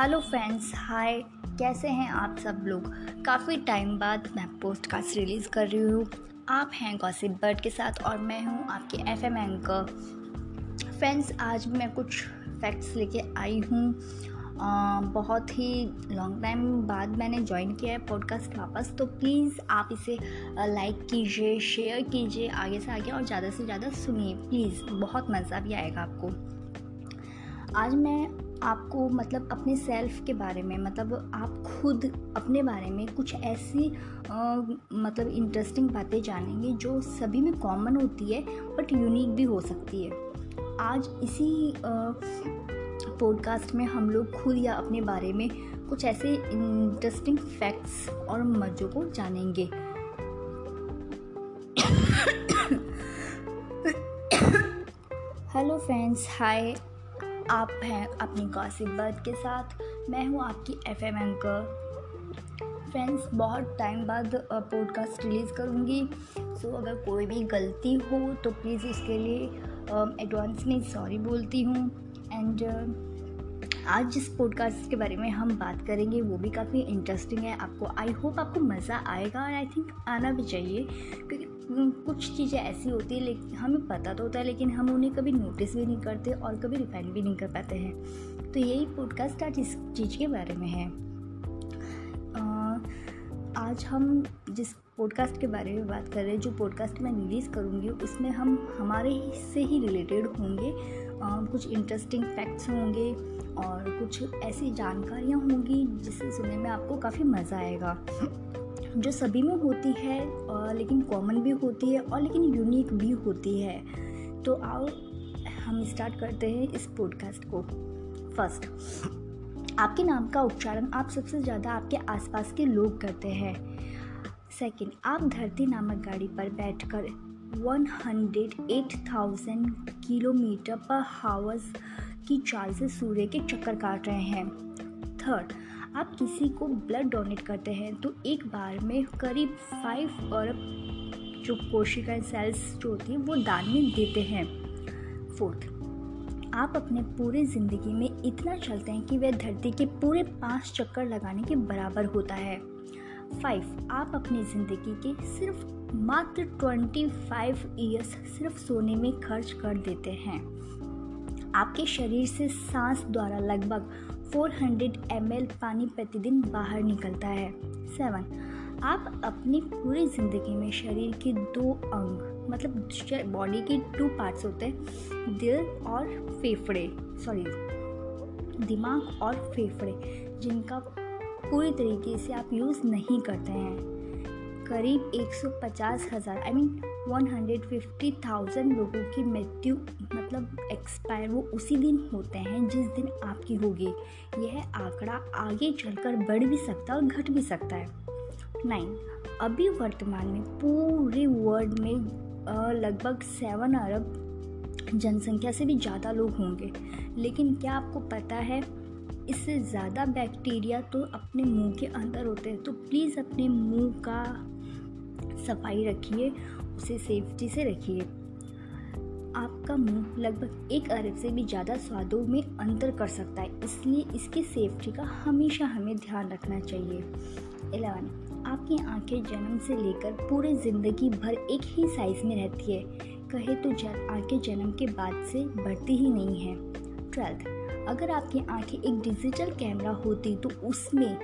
Hello friends, हाय, कैसे हैं आप सब लोग? काफ़ी टाइम बाद मैं पोस्ट कास्ट रिलीज़ कर रही हूँ। आप हैं गॉसिप बर्ड के साथ और मैं हूँ आपके एफ़ एम एंकर फ्रेंड्स आज मैं कुछ फैक्ट्स लेके आई हूँ। बहुत ही लॉन्ग टाइम बाद मैंने ज्वाइन किया है पॉडकास्ट वापस तो प्लीज़ आप इसे लाइक कीजिए शेयर कीजिए, आगे से आगे और ज़्यादा से ज़्यादा सुनिए। प्लीज़ बहुत मज़ा भी आएगा आपको। आज मैं आपको मतलब अपने सेल्फ के बारे में मतलब आप खुद अपने बारे में कुछ ऐसी आ, मतलब इंटरेस्टिंग बातें जानेंगे जो सभी में कॉमन होती है बट यूनिक भी हो सकती है। आज इसी पॉडकास्ट में हम लोग खुद या अपने बारे में कुछ ऐसे इंटरेस्टिंग फैक्ट्स और मज़ों को जानेंगे। हेलो फ्रेंड्स हाय आप हैं अपनी गॉसिप बर्ड के साथ। मैं हूँ आपकी एफ़ एम एंकर फ्रेंड्स बहुत टाइम बाद पॉडकास्ट रिलीज़ करूँगी। सो so, अगर कोई भी गलती हो तो प्लीज़ इसके लिए एडवांस में सॉरी बोलती हूँ। एंड आज जिस पॉडकास्ट के बारे में हम बात करेंगे, वो भी काफ़ी इंटरेस्टिंग है। आपको आई होप आपको मज़ा आएगा और आई थिंक आना भी चाहिए, क्योंकि कुछ चीज़ें ऐसी होती है, लेकिन हमें पता तो होता है, लेकिन हम उन्हें कभी नोटिस भी नहीं करते और कभी रिफाइन भी नहीं कर पाते हैं। तो यही पॉडकास्ट आज इस चीज़ के बारे में है। आज हम जिस पॉडकास्ट के बारे में बात कर रहे हैं, जो पॉडकास्ट मैं रिलीज़ करूँगी, उसमें हम, हमारे ही से ही रिलेटेड होंगे कुछ इंटरेस्टिंग फैक्ट्स होंगे और कुछ ऐसी जानकारियाँ होंगी जिसे सुनने में आपको काफ़ी मज़ा आएगा। जो सभी में होती है और लेकिन कॉमन भी होती है और लेकिन यूनिक भी होती है। तो आओ, हम स्टार्ट करते हैं इस पॉडकास्ट को। फ़र्स्ट आपके नाम का उच्चारण आप सबसे ज़्यादा आपके आसपास के लोग करते हैं। सेकंड आप धरती नामक गाड़ी पर बैठकर 108,000 किलोमीटर पर हावर्स की चाल से सूर्य के चक्कर काट रहे हैं। थर्ड आप किसी को ब्लड डोनेट करते हैं तो एक बार में करीब फाइव अरब जो कोशिकाएँ सेल्स जो होती हैं वो दान में देते हैं। फोर्थ आप अपने पूरे ज़िंदगी में इतना चलते हैं कि वह धरती के पूरे पाँच चक्कर लगाने के बराबर होता है। फाइव आप अपनी ज़िंदगी के सिर्फ़ मात्र ट्वेंटी फाइव ईयर्स सिर्फ़ सोने में खर्च कर देते हैं। आपके शरीर से सांस द्वारा लगभग 400 ml पानी प्रतिदिन बाहर निकलता है। सेवन आप अपनी पूरी ज़िंदगी में शरीर के दो अंग मतलब बॉडी के टू पार्ट्स होते हैं, दिल और फेफड़े सॉरी दिमाग और फेफड़े, जिनका पूरी तरीके से आप यूज़ नहीं करते हैं। करीब 150 हज़ार आई मीन 150,000 लोगों की मृत्यु मतलब एक्सपायर वो उसी दिन होते हैं जिस दिन आपकी होगी। यह आंकड़ा आगे चलकर बढ़ भी सकता है और घट भी सकता है। नाइन अभी वर्तमान में पूरे वर्ल्ड में लगभग सेवन अरब जनसंख्या से भी ज़्यादा लोग होंगे। लेकिन क्या आपको पता है इससे ज़्यादा बैक्टीरिया तो अपने मुँह के अंदर होते हैं। तो प्लीज़ अपने मुँह का सफ़ाई रखिए, उसे सेफ्टी से रखिए। आपका मुँह लगभग एक अरब से भी ज़्यादा स्वादों में अंतर कर सकता है। इसलिए इसकी सेफ्टी का हमेशा हमें ध्यान रखना चाहिए। एलेवन आपकी आँखें जन्म से लेकर पूरे ज़िंदगी भर एक ही साइज़ में रहती है। कहे तो आँखें जन्म के बाद से बढ़ती ही नहीं है। ट्वेल्थ अगर आपकी आँखें एक डिजिटल कैमरा होती तो उसमें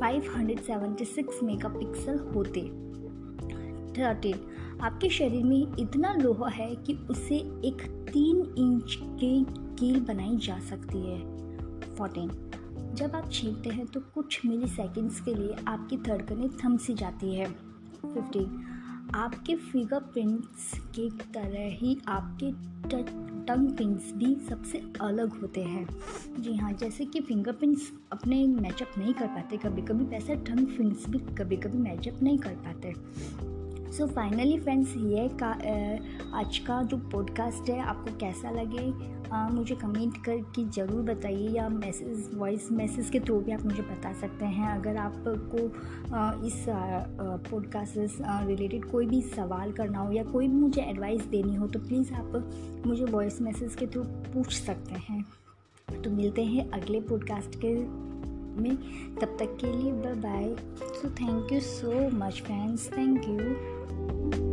576 मेगापिक्सल होते। थर्टीन आपके शरीर में इतना लोहा है कि उसे एक तीन इंच की कील बनाई जा सकती है। फोर्टीन जब आप छींकते हैं तो कुछ मिली सेकेंड्स के लिए आपकी धड़कनें थम सी जाती है। फिफ्टीन आपके फिंगरप्रिंट्स की तरह ही आपके टंग प्रिंट्स भी सबसे अलग होते हैं। जी हाँ जैसे कि फिंगर प्रिंट्स अपने मैचअप नहीं कर पाते कभी कभी वैसे टंग प्रिंट्स भी कभी कभी मैचअप नहीं कर पाते। सो फाइनली फ्रेंड्स ये का आज का जो पॉडकास्ट है आपको कैसा लगे? आ, मुझे कमेंट करके ज़रूर बताइए या मैसेज वॉइस मैसेज के थ्रू भी आप मुझे बता सकते हैं। अगर आपको इस पॉडकास्ट रिलेटेड कोई भी सवाल करना हो या कोई भी मुझे एडवाइस देनी हो तो प्लीज़ आप मुझे वॉइस मैसेज के थ्रू पूछ सकते हैं। तो मिलते हैं अगले पॉडकास्ट के में। तब तक के लिए bye bye so thank you so much friends thank you thank you